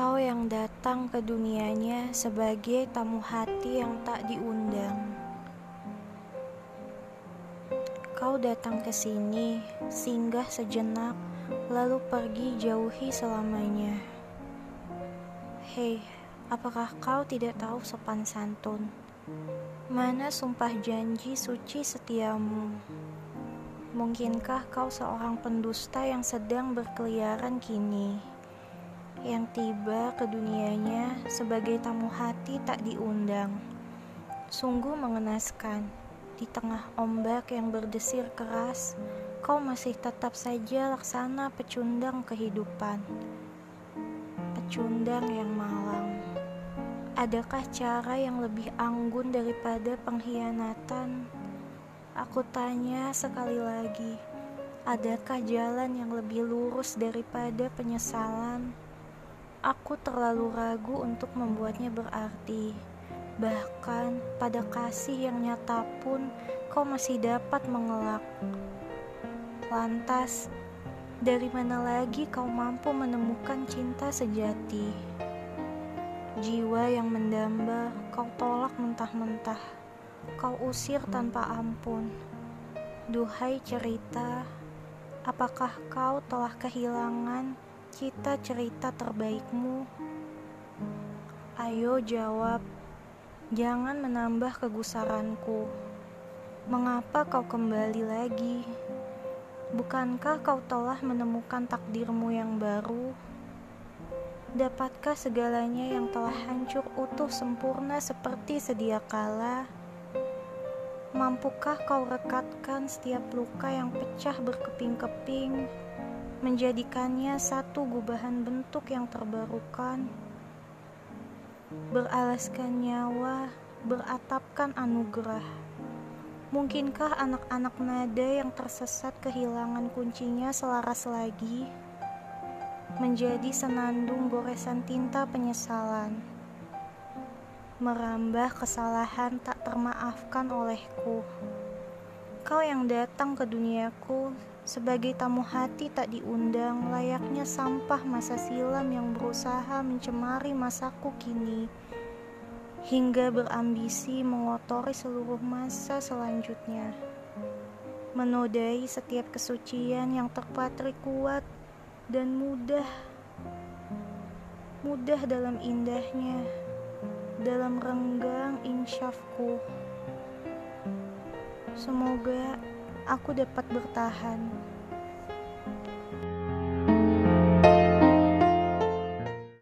yang datang ke dunianya sebagai tamu hati yang tak diundang. Kau datang ke sini, singgah sejenak, lalu pergi jauhi selamanya. Hei, apakah kau tidak tahu sopan santun? Mana sumpah janji suci setiamu? Mungkinkah kau seorang pendusta yang sedang berkeliaran kini? Yang tiba ke dunianya sebagai tamu hati tak diundang. Sungguh mengenaskan di tengah ombak yang berdesir keras, kau masih tetap saja laksana pecundang kehidupan. Pecundang yang malang. Adakah cara yang lebih anggun daripada pengkhianatan? Aku tanya sekali lagi, adakah jalan yang lebih lurus daripada penyesalan? Aku terlalu ragu untuk membuatnya berarti. Bahkan pada kasih yang nyata pun kau masih dapat mengelak. Lantas, dari mana lagi kau mampu menemukan cinta sejati? Jiwa yang mendamba kau tolak mentah-mentah, kau usir tanpa ampun. Duhai cerita, apakah kau telah kehilangan cita cerita terbaikmu? Ayo jawab. Jangan menambah kegusaranku. Mengapa kau kembali lagi? Bukankah kau telah menemukan takdirmu yang baru? Dapatkah segalanya yang telah hancur utuh sempurna seperti sedia kala? Mampukah kau rekatkan setiap luka yang pecah berkeping-keping, menjadikannya satu gubahan bentuk yang terbarukan? beralaskan nyawa, beratapkan anugerah. Mungkinkah anak-anak nada yang tersesat kehilangan kuncinya selaras lagi? Menjadi senandung goresan tinta penyesalan. Merambah kesalahan tak termaafkan olehku. Kau yang datang ke duniaku sebagai tamu hati tak diundang, layaknya sampah masa silam yang berusaha mencemari masaku kini, hingga berambisi mengotori seluruh masa selanjutnya, menodai setiap kesucian yang terpatri kuat dan mudah, mudah dalam indahnya, dalam renggang insyafku. Semoga aku dapat bertahan